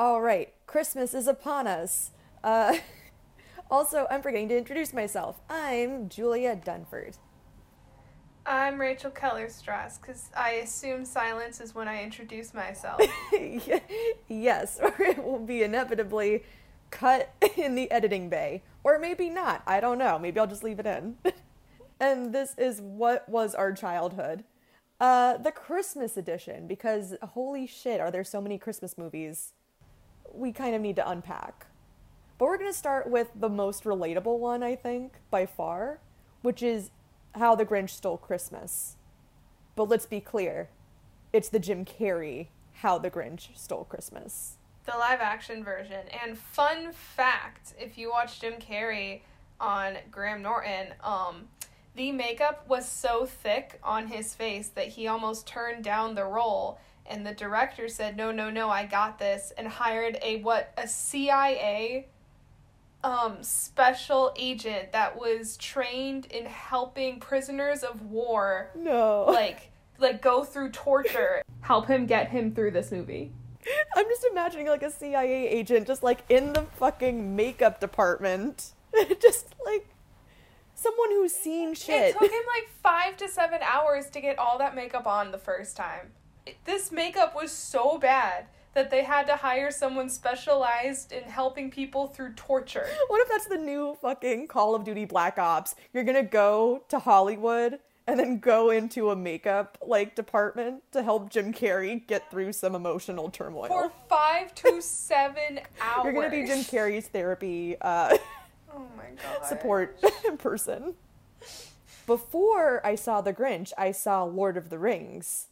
All right, Christmas is upon us. Uh, also, I'm forgetting to introduce myself. I'm Julia Dunford. I'm Rachael Kellerstrass because I assume silence is when I introduce myself. yes, or it will be inevitably cut in the editing bay. Or maybe not. I don't know. Maybe I'll just leave it in. and this is what was our childhood. Uh, the Christmas edition, because holy shit, are there so many Christmas movies we kind of need to unpack. But we're going to start with the most relatable one, I think, by far, which is How the Grinch Stole Christmas. But let's be clear it's the Jim Carrey How the Grinch Stole Christmas. The live action version. And fun fact if you watch Jim Carrey on Graham Norton, um, the makeup was so thick on his face that he almost turned down the role and the director said no no no i got this and hired a what a cia um special agent that was trained in helping prisoners of war No. like like go through torture help him get him through this movie I'm just imagining like a CIA agent just like in the fucking makeup department. just like someone who's seen shit. It took him like five to seven hours to get all that makeup on the first time. This makeup was so bad that they had to hire someone specialized in helping people through torture. What if that's the new fucking Call of Duty Black Ops? You're gonna go to Hollywood and then go into a makeup like department to help Jim Carrey get through some emotional turmoil. For five to seven hours. You're gonna be Jim Carrey's therapy uh, Oh my god. support person. Before I saw The Grinch, I saw Lord of the Rings.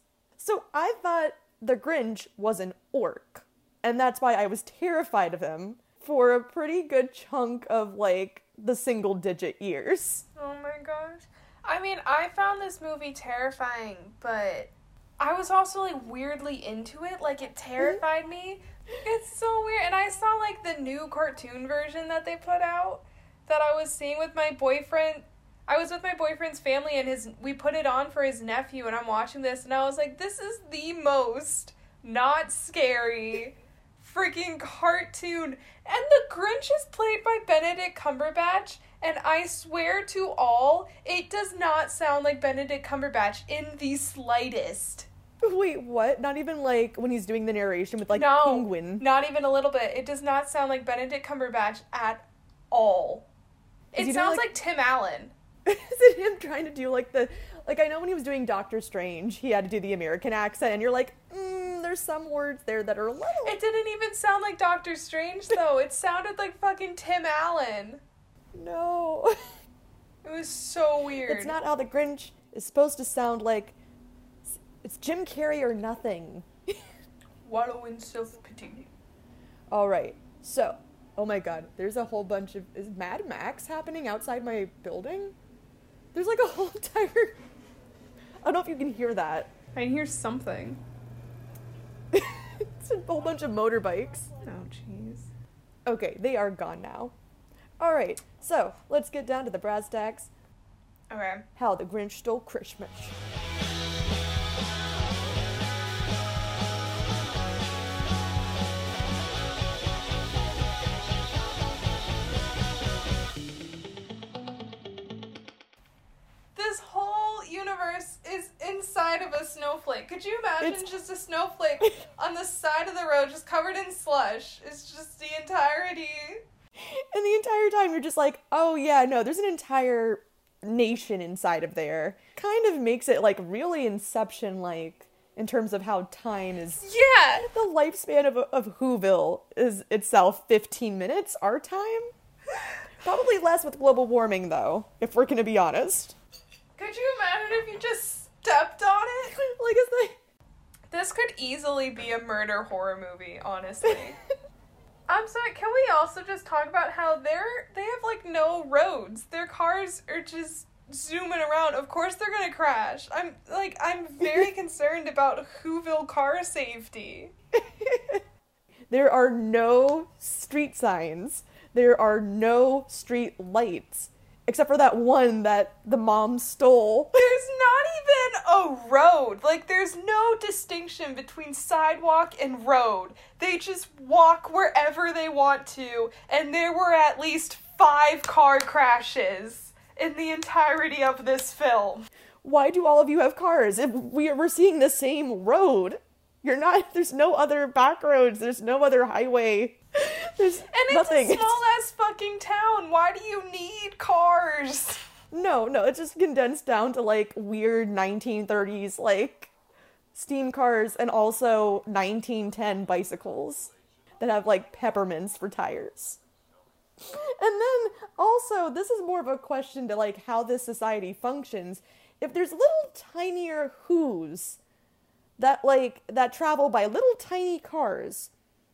So I thought The Grinch was an orc. And that's why I was terrified of him for a pretty good chunk of like the single digit years. Oh my gosh. I mean, I found this movie terrifying, but I was also like weirdly into it. Like it terrified me. It's so weird. And I saw like the new cartoon version that they put out that I was seeing with my boyfriend. I was with my boyfriend's family and his we put it on for his nephew and I'm watching this and I was like this is the most not scary freaking cartoon. And the Grinch is played by Benedict Cumberbatch, and I swear to all, it does not sound like Benedict Cumberbatch in the slightest. Wait, what? Not even like when he's doing the narration with like no, Penguin. not even a little bit. It does not sound like Benedict Cumberbatch at all. Is It he doing, sounds like- like Tim Allen. Is it him trying to do like the like I know when he was doing Doctor Strange, he had to do the American accent, and you're like, mm, there's some words there that are a little. It didn't even sound like Doctor Strange though. It sounded like fucking Tim Allen. no, It was so weird. it's not how the Grinch is supposed to sound like. It's Jim Carrey or nothing. Wallow in self pity. All right, so oh my god, there's a whole bunch of is Mad Max happening outside my building. There's like a whole entire. I don't know if you can hear that. I can hear something. it's a whole bunch of motorbikes. Oh jeez. Okay, they are gone now. All right, so let's get down to the brass tacks. Okay. How the Grinch stole Christmas. Snowflake. Could you imagine It's- just a snowflake on the side of the road, just covered in slush? It's just the entirety. And the entire time you're just like, oh yeah, no, there's an entire nation inside of there. Kind of makes it like really Inception like in terms of how time is. Yeah. The lifespan of, of Whoville is itself 15 minutes, our time? Probably less with global warming though, if we're gonna be honest. Could you imagine if you just stepped on it? like, is they. This could easily be a murder horror movie, honestly. I'm sorry, can we also just talk about how they're they have like no roads. Their cars are just zooming around. Of course they're gonna crash. I'm like I'm very concerned about Whoville car safety. There are no street signs. There are no street lights. Except for that one that the mom stole. There's not even a road. Like there's no distinction between sidewalk and road. They just walk wherever they want to, and there were at least five car crashes in the entirety of this film. Why do all of you have cars? If we we're seeing the same road. You're not. There's no other back roads. There's no other highway. There's And it's nothing. a small ass fucking town. Why do you need cars? No, no, it's just condensed down to like weird 1930s like steam cars and also 1910 bicycles that have like peppermints for tires. And then also, this is more of a question to like how this society functions. If there's little tinier who's that like that travel by little tiny cars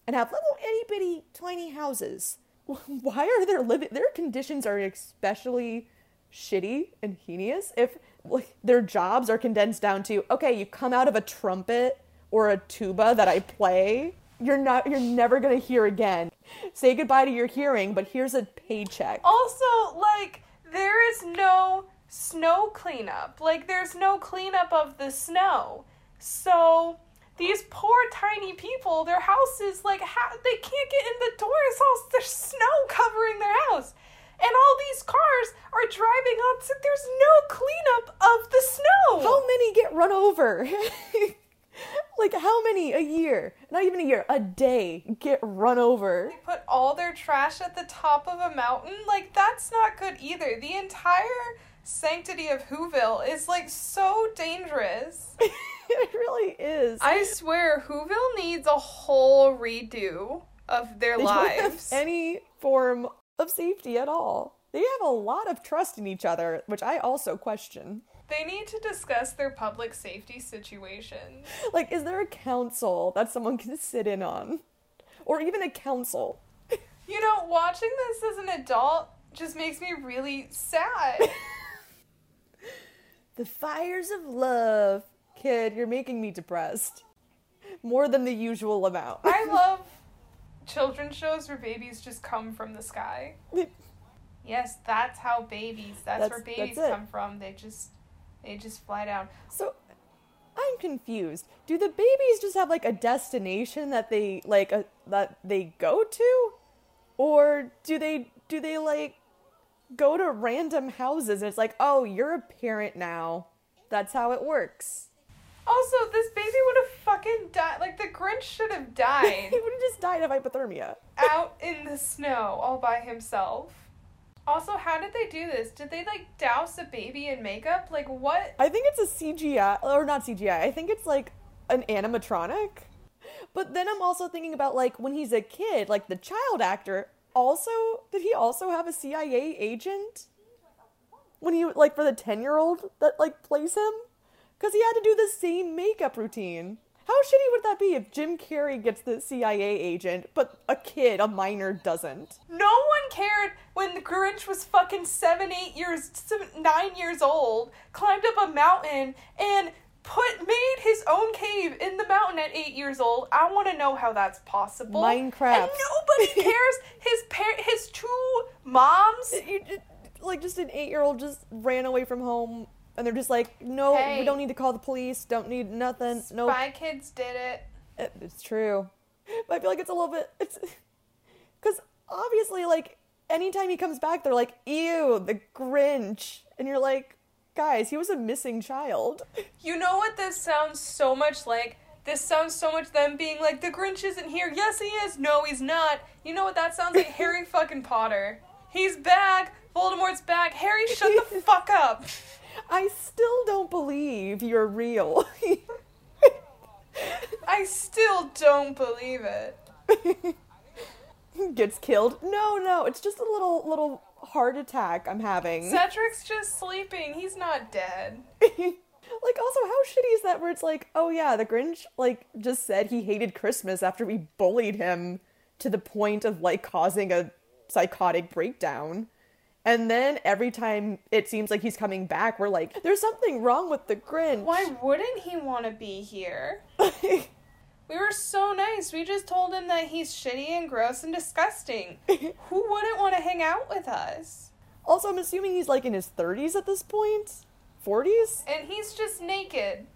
and have little itty bitty tiny houses, why are their living their conditions are especially shitty and heinous if like their jobs are condensed down to okay you come out of a trumpet or a tuba that i play you're not you're never gonna hear again say goodbye to your hearing but here's a paycheck Also, like, there is no snow cleanup. Like, there's no cleanup of the snow. So, these poor tiny people, their houses, like, ha- they can't get in the doors. All there's snow covering their house. And all these driving on, so there's no cleanup of the snow. how many get run over like how many a year not even a year a day get run over They put all their trash at the top of a mountain. Like, that's not good either. The entire sanctity of Whoville is, like, so dangerous. it really is I swear, Whoville needs a whole redo of their they lives. any form of safety at all they have a lot of trust in each other which i also question They need to discuss their public safety situation. like is there a council that someone can sit in on or even a council You know, watching this as an adult just makes me really sad. the fires of love kid you're making me depressed more than the usual amount I love children's shows where babies just come from the sky. Yes, that's how babies. That's, That's- where babies that's come from. They just they just fly down. So I'm confused. Do the babies just have like a destination that they like a, that they go to or do they do they like go to random houses and it's like, "Oh, you're a parent now." That's how it works. Also, this baby would have fucking died. Like the Grinch should have died. he would have just died of hypothermia. out in the snow all by himself. Also, how did they do this? Did they like douse a baby in makeup? Like what? I think it's a CGI or not CGI. I think it's like an animatronic. But then I'm also thinking about like when he's a kid, like the child actor also did he also have a CIA agent? When he like for the 10-year-old that like plays him? Cuz he had to do the same makeup routine. How shitty would that be if Jim Carrey gets the CIA agent, but a kid, a minor, doesn't? No one cared when the Grinch was fucking seven, eight years, seven, nine years old, climbed up a mountain and put made his own cave in the mountain at eight years old. I want to know how that's possible. Minecraft. And nobody cares. his par- his two moms. You just, like just an 8-year-old just ran away from home and they're just like, "No, Hey. we don't need to call the police. Don't need nothing. No, Spy Kids did it. It- It's true. But I feel like it's a little bit it's cuz obviously like anytime he comes back they're like, "Ew, the Grinch." And you're like, "Guys, he was a missing child." You know what this sounds so much like? This sounds so much them being like, the Grinch isn't here. Yes, he is. No, he's not. You know what that sounds like? Harry fucking Potter. He's back. Voldemort's back. Harry, shut the fuck up. I still don't believe you're real. I still don't believe it. Gets killed. No, no, it's just a little little heart attack I'm having. Cedric's just sleeping. He's not dead. like also how shitty is that where it's like oh yeah the grinch like just said he hated christmas after we bullied him to the point of like causing a psychotic breakdown and then every time it seems like he's coming back we're like there's something wrong with the grinch Why wouldn't he want to be here? We were so nice. We just told him that he's shitty and gross and disgusting. Who wouldn't want to hang out with us? also i'm assuming he's like in his 30s at this point 40s And he's just naked.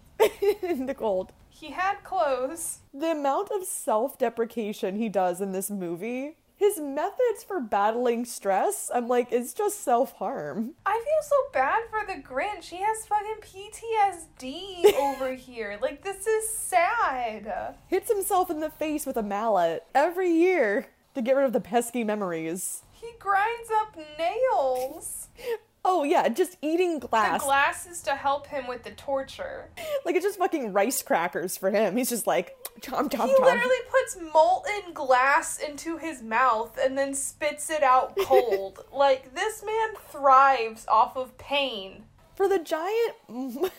in the cold. He had clothes. The amount of self deprecation he does in this movie, his methods for battling stress, I'm like, it's just self harm. I feel so bad for the Grinch. He has fucking PTSD over here. Like, this is sad. Hits himself in the face with a mallet every year to get rid of the pesky memories. He grinds up nails. Oh, yeah, just eating glass. The glass is to help him with the torture. like, it's just fucking rice crackers for him. He's just like, chomp, chomp, He chomp. literally puts molten glass into his mouth and then spits it out cold. like, this man thrives off of pain. for the giant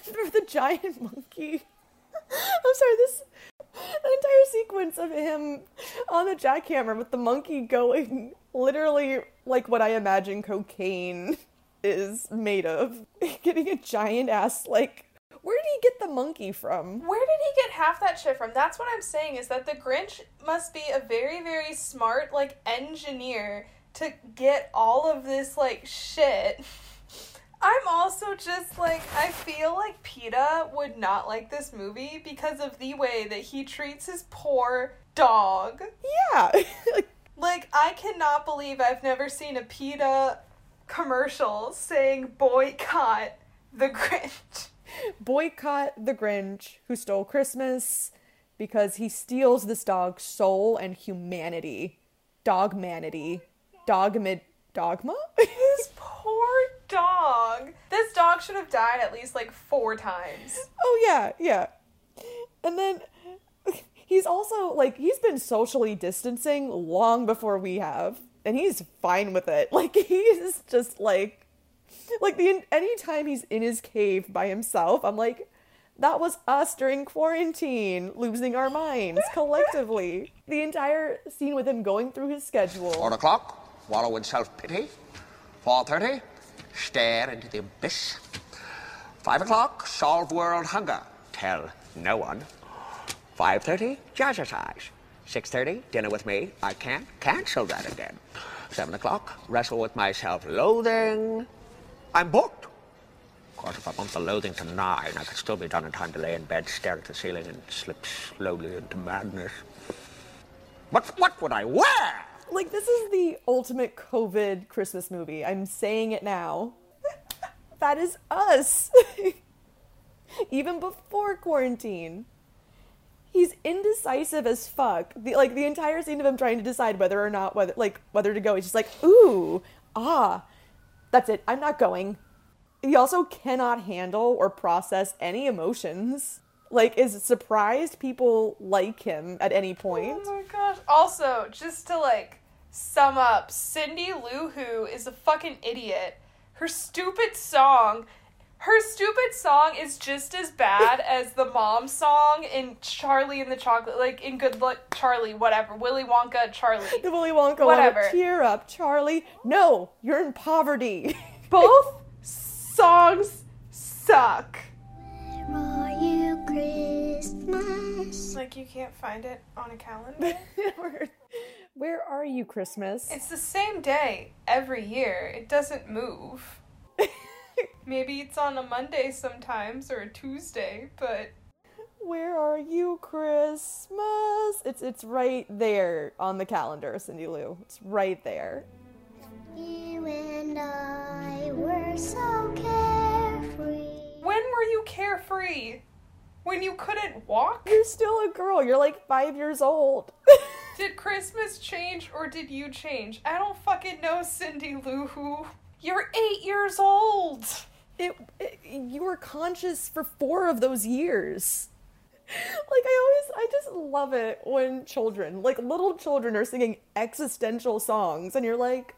for the giant monkey i'm sorry this an entire sequence of him on the jackhammer with the monkey going literally like what i imagine cocaine is made of getting a giant ass like where did he get the monkey from Where did he get half that shit from? That's what I'm saying is that the Grinch must be a very, very smart, like, engineer to get all of this, like, shit. I'm also just like, I feel like PETA would not like this movie because of the way that he treats his poor dog. yeah like Like, I cannot believe I've never seen a PETA commercial saying boycott the Grinch. boycott the grinch who stole christmas because he steals this dog's soul and humanity dogmanity dogmid dogma This poor dog. This dog should have died at least like four times. Oh yeah, yeah. And then he's also like he's been socially distancing long before we have, and he's fine with it. Like he's just like like the anytime he's in his cave by himself, I'm like that was us during quarantine, losing our minds collectively. The entire scene with him going through his schedule. Four o'clock, wallow in self-pity. Four thirty, stare into the abyss. Five o'clock, solve world hunger. Tell no one. Five thirty, jazzercise. Six thirty, dinner with me. I can't cancel that again. Seven o'clock, wrestle with my self-loathing. I'm booked. Of course, if I bumped the loathing to nine, I could still be done in time to lay in bed, stare at the ceiling, and slip slowly into madness. What, what would I wear? Like this is the ultimate COVID Christmas movie. I'm saying it now. that is us. Even before quarantine. He's indecisive as fuck. The like the entire scene of him trying to decide whether or not whether like whether to go. He's just like, ooh, ah, that's it. I'm not going. He also cannot handle or process any emotions. Like, is surprised people like him at any point. Oh my gosh. Also, just to like sum up, Cindy Lou Who is a fucking idiot. Her stupid song her stupid song is just as bad as the mom song in Charlie and the Chocolate, like in Good Luck Charlie, whatever. Willy Wonka, Charlie. The Willy Wonka Whatever. one. Cheer up, Charlie. No, you're in poverty. Both songs suck. Where are you, Christmas? Like you can't find it on a calendar. Where- Where are you, Christmas? It's the same day every year. It doesn't move. Maybe it's on a Monday sometimes or a Tuesday, but Where are you, Christmas? It's it's right there on the calendar, Cindy Lou. It's right there. You and I were so carefree. when were you carefree? When you couldn't walk? You're still a girl. You're like five years old. Did Christmas change or did you change? I don't fucking know, Cindy Lou Who. You're eight years old. it, it you were conscious for four of those years like i always i just love it when children like little children are singing existential songs and you're like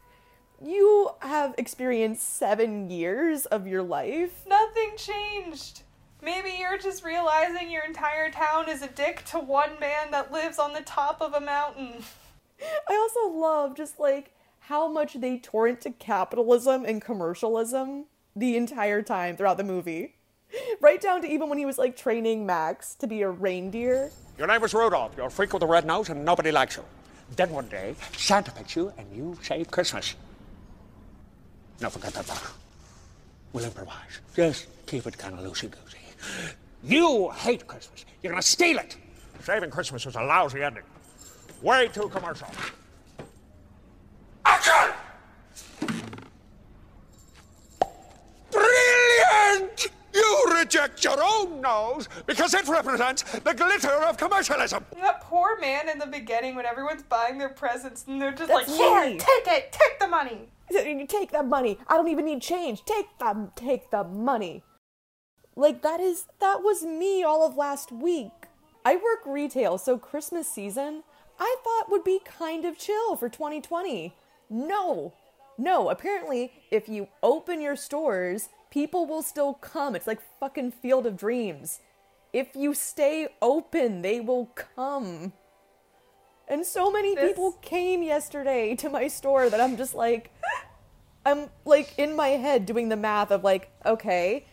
you have experienced seven years of your life Nothing changed. Maybe you're just realizing your entire town is a dick to one man that lives on the top of a mountain. i also love just like how much they torrent to capitalism and commercialism the entire time throughout the movie right down to even when he was like training max to be a reindeer Your name was Rudolph. You're a freak with a red nose and nobody likes you. Then one day, Santa picks you and you save Christmas. Now forget that part. We'll improvise. Just keep it kind of loosey goosey. You hate Christmas. You're gonna steal it. Saving Christmas was a lousy ending. Way too commercial. Action! Brilliant! You reject your own nose because it represents the glitter of commercialism. That poor man in the beginning when everyone's buying their presents and they're just That's like, here, me. take it, take the money. You take that money. I don't even need change. Take the take the money. Like that is that was me all of last week. I work retail, so Christmas season I thought would be kind of chill for 2020. No. No, apparently if you open your stores, people will still come. It's like fucking Field of Dreams. If you stay open, they will come. And so many This- people came yesterday to my store that I'm just like, I'm like in my head doing the math of like, okay,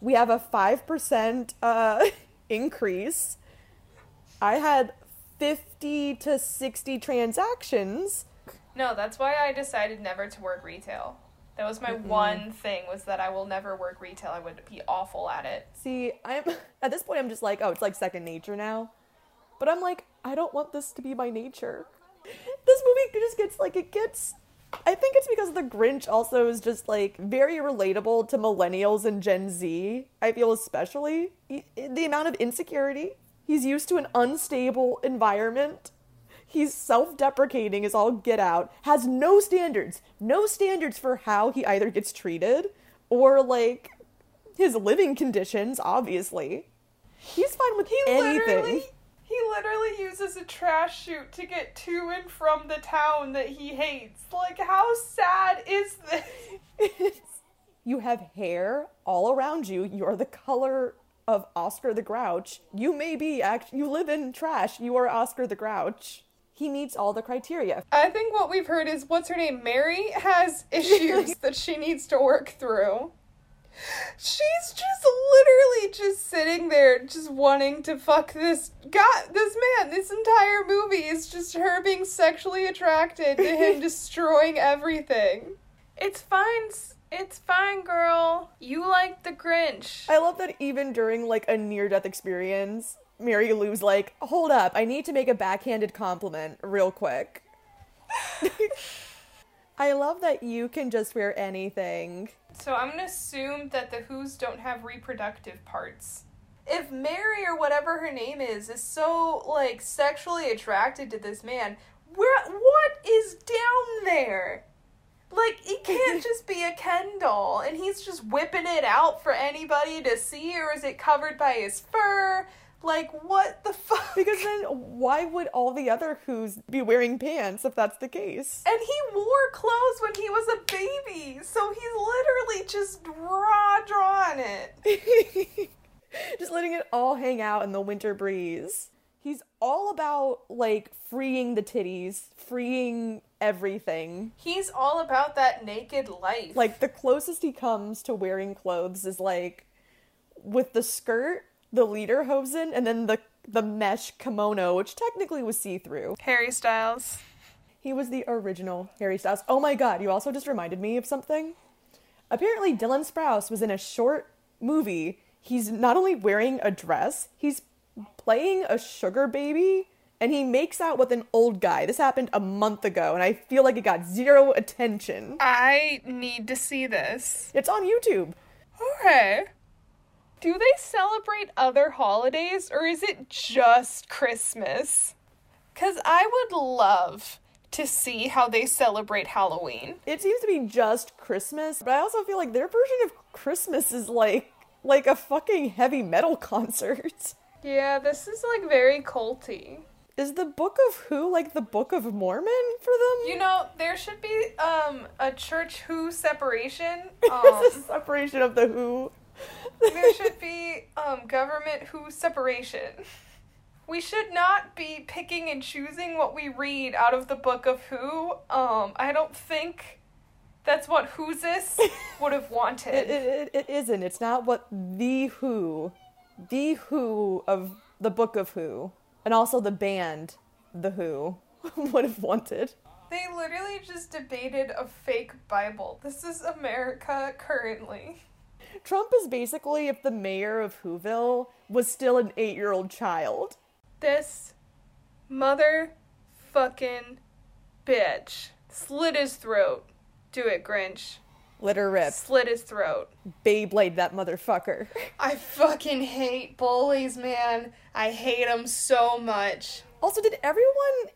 we have a 5% uh, increase. I had 50 to 60 transactions. No, that's why I decided never to work retail. That was my one thing was that I will never work retail. I would be awful at it. See, I'm at this point I'm just like, oh, it's like second nature now. But I'm like, I don't want this to be my nature. This movie just gets like it gets I think it's because the Grinch also is just like very relatable to millennials and Gen Z. I feel especially the amount of insecurity. He's used to an unstable environment. He's self-deprecating as all get out. Has no standards. No standards for how he either gets treated or like his living conditions, obviously. He's fine with He anything. literally he literally uses a trash chute to get to and from the town that he hates. Like how sad is this? you have hair all around you. You're the color of Oscar the Grouch. You may be act you live in trash. You are Oscar the Grouch. He meets all the criteria. I think what we've heard is what's her name? Mary has issues that she needs to work through. She's just literally just sitting there, just wanting to fuck this guy, this man. This entire movie is just her being sexually attracted to him destroying everything. It's fine. It's fine, girl. You like the Grinch. I love that even during like a near death experience, Mary Lou's like, hold up, I need to make a backhanded compliment real quick. I love that you can just wear anything. So I'm gonna assume that the Who's don't have reproductive parts. If Mary or whatever her name is is so like sexually attracted to this man, where what is down there? Like it can't just be a Ken doll and he's just whipping it out for anybody to see, or is it covered by his fur? Like what the fuck? Because then why would all the other Who's be wearing pants if that's the case? and he wore clothes when he was a baby, so he's literally just raw drawing it. just letting it all hang out in the winter breeze. He's all about like freeing the titties, freeing everything. He's all about that naked life. Like the closest he comes to wearing clothes is like with the skirt, the lederhosen, and then the the mesh kimono, which technically was see-through. Harry Styles. He was the original Harry Styles. Oh my god, you also just reminded me of something. Apparently, Dylan Sprouse was in a short movie. He's not only wearing a dress, he's playing a sugar baby, and he makes out with an old guy. This happened a month ago, and I feel like it got zero attention. I need to see this. It's on YouTube. Okay. Do they celebrate other holidays or is it just Christmas? Because I would love to see how they celebrate Halloween. It seems to be just Christmas, but I also feel like their version of Christmas is like like a fucking heavy metal concert. Yeah, this is like very culty. Is the Book of Who like the Book of Mormon for them? You know, there should be um a church who separation. Um, a separation of the Who. There should be um government who separation. We should not be picking and choosing what we read out of the book of who. Um, I don't think that's what Who's this would have wanted. It, it, it isn't. It's not what the Who, the Who of the Book of Who, and also the band, the Who, would have wanted. They literally just debated a fake Bible. This is America currently. Trump is basically if the mayor of Whoville was still an eight year old child. This motherfucking bitch slit his throat. Do it, Grinch. Let her rip. Slit his throat. Beyblade that motherfucker. I fucking hate bullies, man. I hate them so much. Also, did everyone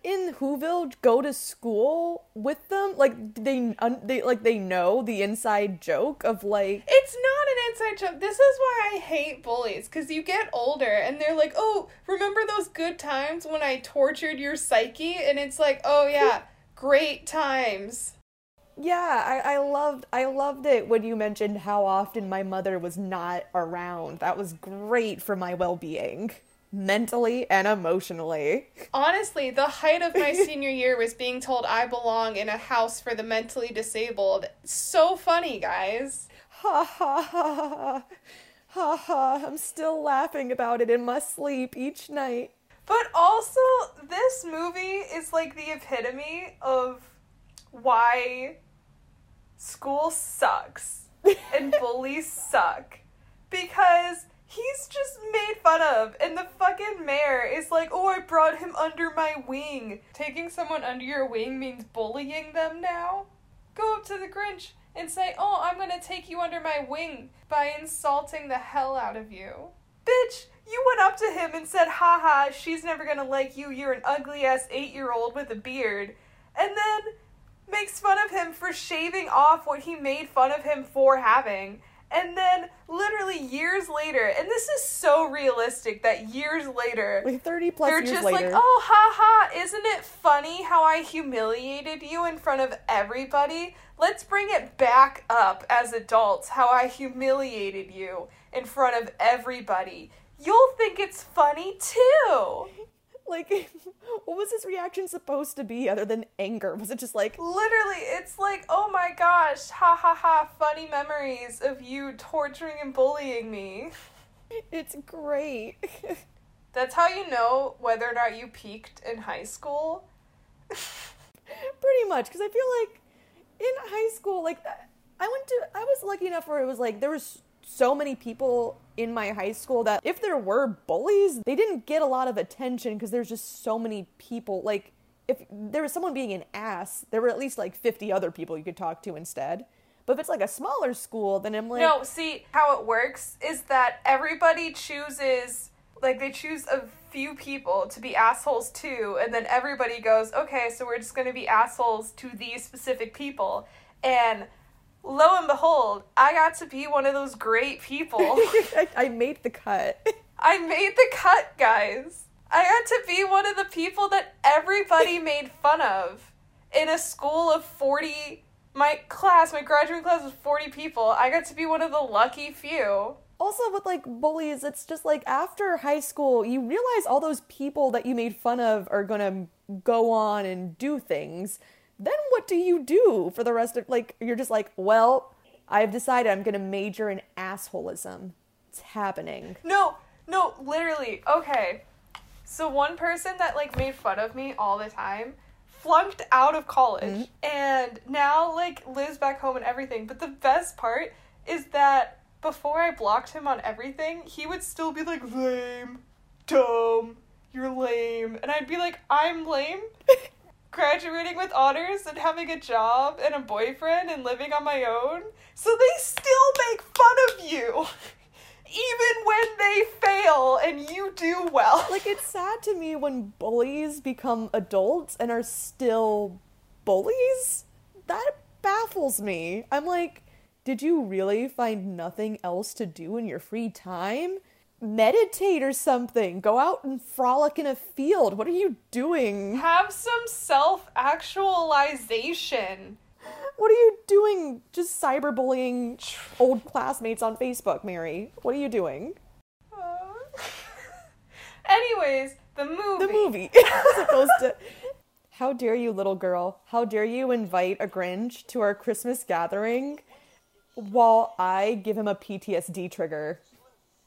in Whoville go to school with them? Like they, un- they like they know the inside joke of like It's not an inside joke. This is why I hate bullies. Because you get older and they're like, oh, remember those good times when I tortured your psyche? And it's like, oh, yeah, great times. Yeah, I, I loved I loved it when you mentioned how often my mother was not around. That was great for my well being. Mentally and emotionally. Honestly, the height of my senior year was being told I belong in a house for the mentally disabled. So funny, guys. Ha ha ha ha ha ha. I'm still laughing about it in my sleep each night. But also, this movie is like the epitome of why school sucks and bullies suck. Because he's just made fun of, and the fucking mayor is like, oh, I brought him under my wing. Taking someone under your wing means bullying them now? Go up to the Grinch and say, oh, I'm gonna take you under my wing by insulting the hell out of you. Bitch, you went up to him and said, haha, she's never gonna like you, you're an ugly ass eight year old with a beard. And then makes fun of him for shaving off what he made fun of him for having. And then, literally years later, and this is so realistic that years later, Like 30 plus they're years just later. like, oh, ha ha, isn't it funny how I humiliated you in front of everybody? Let's bring it back up as adults, how I humiliated you in front of everybody. You'll think it's funny too. Like, what was his reaction supposed to be other than anger? Was it just like, Literally, it's like, oh my gosh, ha ha ha, funny memories of you torturing and bullying me. it's great? That's how you know whether or not you peaked in high school. Pretty much, because I feel like in high school, like, I went to, I was lucky enough where it was like, there was so many people in my high school that if there were bullies, they didn't get a lot of attention because there's just so many people. Like, if there was someone being an ass, there were at least like 50 other people you could talk to instead. But if it's like a smaller school, then I'm like, No, see, how it works is that everybody chooses, like, they choose a few people to be assholes to, and then everybody goes, okay, so we're just gonna be assholes to these specific people. And lo and behold, I got to be one of those great people. I, I made the cut. I made the cut, guys. I got to be one of the people that everybody made fun of in a school of 40. My class, my graduating class was 40 people. I got to be one of the lucky few. also with like bullies it's just like after high school you realize all those people that you made fun of are gonna go on and do things then what do you do for the rest of like you're just like well i've decided i'm gonna major in assholism it's happening No, no, literally. Okay. So one person that like made fun of me all the time flunked out of college mm-hmm. and now like lives back home and everything. But the best part is that before I blocked him on everything, he would still be like lame, dumb, you're lame. And I'd be like, I'm lame. Graduating with honors and having a job and a boyfriend and living on my own. So they still make fun of you. Even when they fail and you do well. like it's sad to me when bullies become adults and are still bullies that baffles me i'm like did you really find nothing else to do in your free time meditate or something. Go out and frolic in a field. What are you doing? Have some self actualization. what are you doing? Just cyberbullying old classmates on facebook mary. What are you doing? Uh, anyways, the movie. the movie. As opposed to how dare you little girl. How dare you invite a grinch to our christmas gathering while i give him a ptsd trigger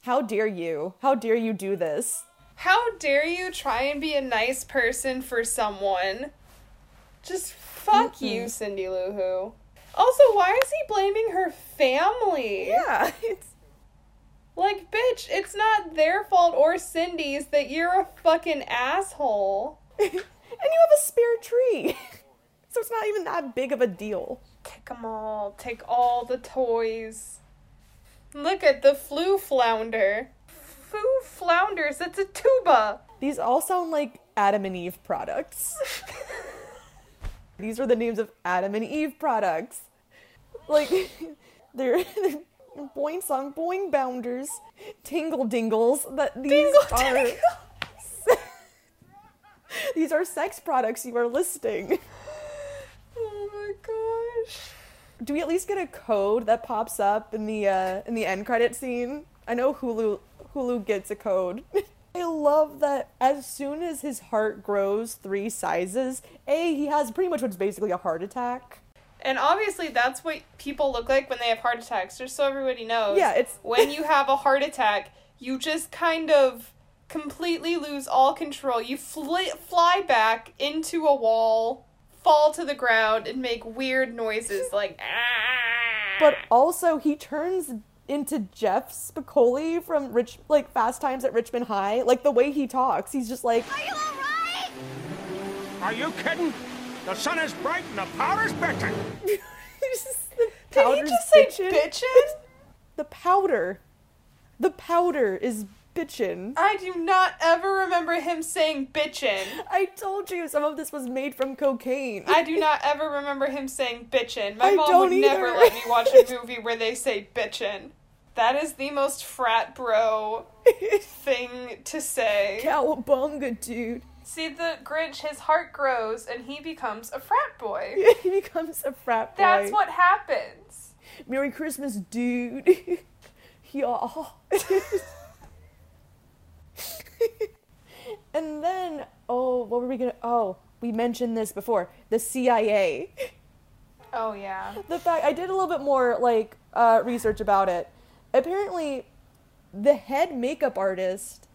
how dare you how dare you do this How dare you try and be a nice person for someone? Just fuck you, Cindy Lou Who. Also, why is he blaming her family? Yeah, it's Like, bitch, it's not their fault or Cindy's that you're a fucking asshole. and you have a spare tree. So it's not even that big of a deal. Take them all. Take all the toys. Look at the flu flounder. Foo flounders, it's a tuba. These all sound like Adam and Eve products. These are the names of Adam and Eve products. Like they're, they're boing song boing bounders, tingle dingles. That these Dingle are dingle. these are sex products you are listing. Oh my gosh. Do we at least get a code that pops up in the uh, in the end credit scene? I know Hulu Hulu gets a code. I love that as soon as his heart grows three sizes, A, he has pretty much what's basically a heart attack. And obviously, that's what people look like when they have heart attacks, just so everybody knows. Yeah, it's- when you have a heart attack, you just kind of completely lose all control. You fly, fly back into a wall, fall to the ground, and make weird noises like ah. But also, he turns into Jeff Spicoli from Rich, like Fast Times at Richmond High. Like the way he talks, he's just like, Are you alright? Are you kidding? The sun is bright and the powder's bitter. he's just- the Did he powder's just say bitchin'. bitchin'? The powder, the powder is bitchin'. I do not ever remember him saying bitchin'. I told you some of this was made from cocaine. I do not ever remember him saying bitchin'. My I mom would never let me watch a movie where they say bitchin'. That is the most frat bro thing to say. Cowabunga, dude. See, the Grinch, his heart grows and he becomes a frat boy. he becomes a frat boy. That's what happens. Merry Christmas, dude. yeah. and then, oh, what were we gonna? Oh, we mentioned this before. The CIA. Oh, yeah. the fact I did a little bit more like uh, research about it. Apparently, the head makeup artist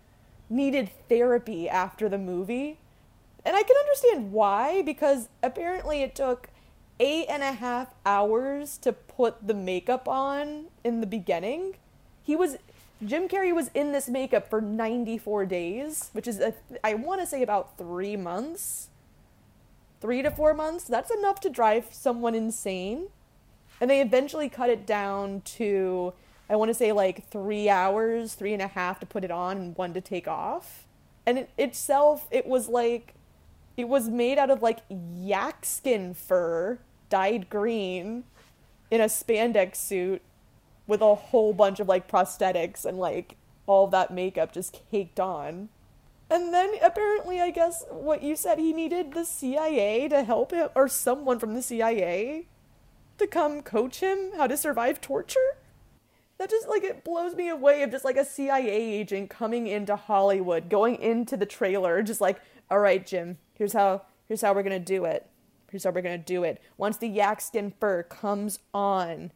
needed therapy after the movie, and I can understand why because apparently it took eight and a half hours to put the makeup on in the beginning. He was Jim Carrey was in this makeup for 94 days, which is a, I want to say about 3 months three to four months, that's enough to drive someone insane. And they eventually cut it down to, I want to say like three hours, three and a half to put it on and one to take off. And it itself, it was like, it was made out of like yak skin fur dyed green in a spandex suit with a whole bunch of like prosthetics and like all that makeup just caked on. And then apparently, I guess what you said, he needed the CIA to help him, or someone from the CIA to come coach him how to survive torture. That just like it blows me away of just like a CIA agent coming into Hollywood, going into the trailer, just like, all right, Jim, here's how here's how we're gonna do it. Here's how we're gonna do it. Once the yak skin fur comes on,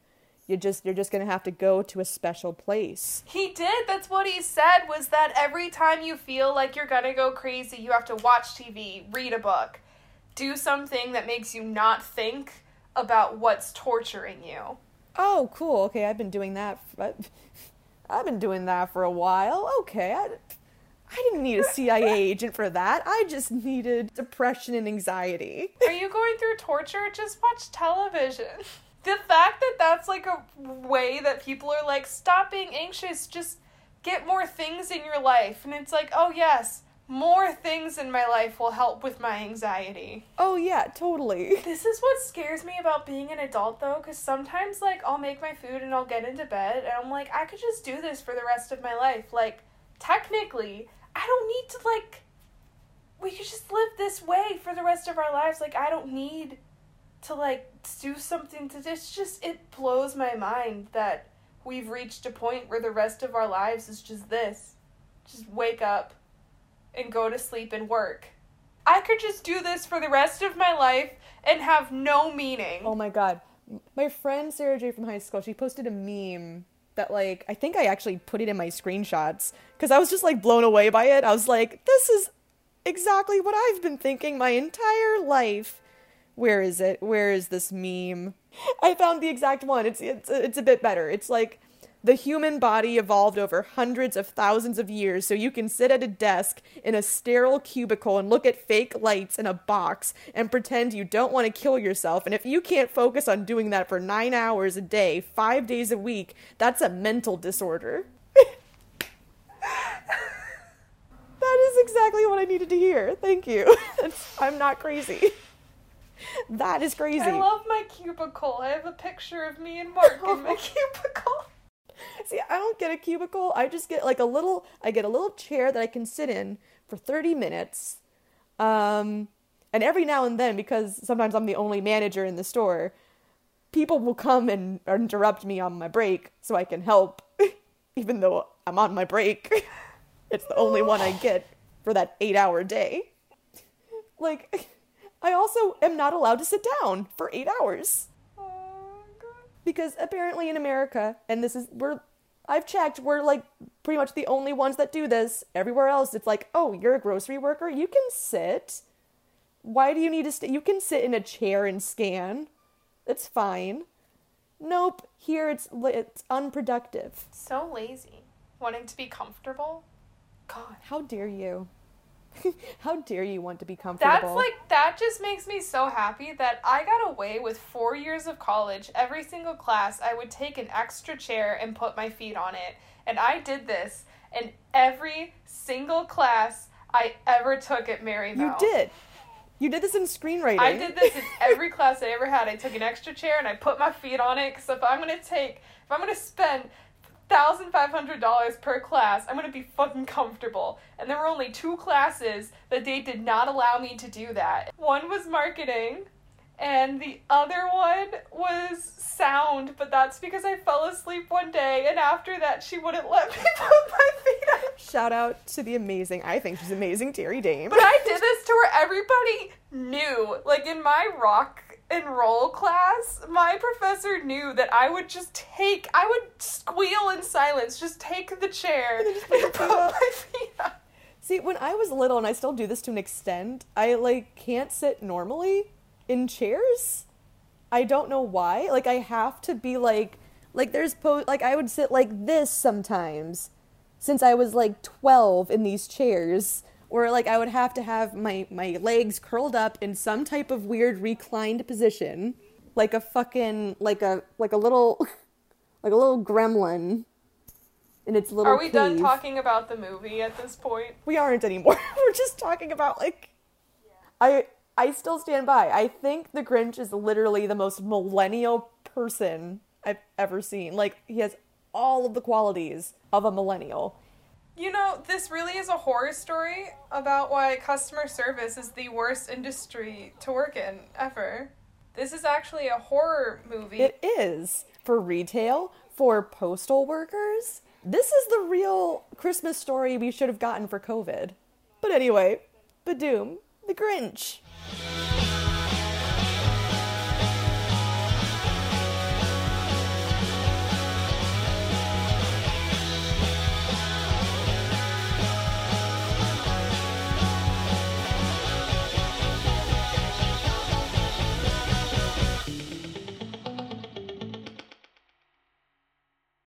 you just you're just gonna have to go to a special place. He did. That's what he said was that every time you feel like you're gonna go crazy, you have to watch TV, read a book, do something that makes you not think about what's torturing you. Oh, cool. Okay, I've been doing that. f- uh, I've been doing that for a while. Okay, I, I didn't need a CIA agent for that. I just needed depression and anxiety. Are you going through torture? Just watch television. The fact that that's like a way that people are like, stop being anxious, just get more things in your life. And it's like, oh, yes, more things in my life will help with my anxiety. Oh yeah, totally. This is what scares me about being an adult though, because sometimes like I'll make my food and I'll get into bed and I'm like, I could just do this for the rest of my life. Like, technically, I don't need to like we could just live this way for the rest of our lives. Like I don't need to like do something to this just it blows my mind that we've reached a point where the rest of our lives is just this. Just wake up and go to sleep and work. I could just do this for the rest of my life and have no meaning. Oh my god. My friend Sarah J from high school, she posted a meme that like I think I actually put it in my screenshots cuz I was just like blown away by it. I was like, this is exactly what I've been thinking my entire life. Where is it? Where is this meme? I found the exact one. It's it's it's a bit better. It's like the human body evolved over hundreds of thousands of years so you can sit at a desk in a sterile cubicle and look at fake lights in a box and pretend you don't want to kill yourself. And if you can't focus on doing that for nine hours a day, five days a week, that's a mental disorder. that is exactly what I needed to hear. Thank you. I'm not crazy. That is crazy. I love my cubicle. I have a picture of me and Mark in my cubicle. See, I don't get a cubicle. I just get like a little I get a little chair that I can sit in for 30 minutes. Um and every now and then because sometimes I'm the only manager in the store, people will come and interrupt me on my break so I can help even though I'm on my break. It's the only one I get for that 8-hour day. Like I also am not allowed to sit down for 8 hours Oh, God. because apparently in America, and this is we're I've checked, we're like pretty much the only ones that do this. Everywhere else, it's like, oh, you're a grocery worker, you can sit. Why do you need to stay? You can sit in a chair and scan. It's fine. Nope. Here it's it's unproductive. So lazy. Wanting to be comfortable. God. How dare you? How dare you want to be comfortable? That's like that just makes me so happy that I got away with 4 years of college. Every single class I would take an extra chair and put my feet on it. And I did this in every single class I ever took at Marymount. you did. You did this in screenwriting. I did this in every class I ever had. I took an extra chair and I put my feet on it because if I'm gonna take, if I'm gonna spend thousand five hundred dollars per class, I'm gonna be fucking comfortable. And there were only two classes that they did not allow me to do that. One was marketing, and the other one was sound. But that's because I fell asleep one day, and after that, she wouldn't let me put my feet on. Shout out to the amazing, I think she's amazing, Terry Dame. But I did this to where everybody knew. Like in my rock and roll class, my professor knew that I would just take, I would squeal in silence, just take the chair and put my feet up. See, when I was little, and I still do this to an extent, I like can't sit normally in chairs. I don't know why. Like I have to be like, like there's po like I would sit like this sometimes, since I was like twelve in these chairs, or like I would have to have my my legs curled up in some type of weird reclined position, like a fucking like a like a little like a little gremlin. In its little Are we done talking about the movie at this point? we aren't anymore. We're just talking about like I I still stand by. I think the Grinch is literally the most millennial person I've ever seen. Like he has all of the qualities of a millennial. You know, this really is a horror story about why customer service is the worst industry to work in ever. This is actually a horror movie. It is for retail, for postal workers. This is the real Christmas story we should have gotten for COVID. But anyway, Badoom, the Grinch.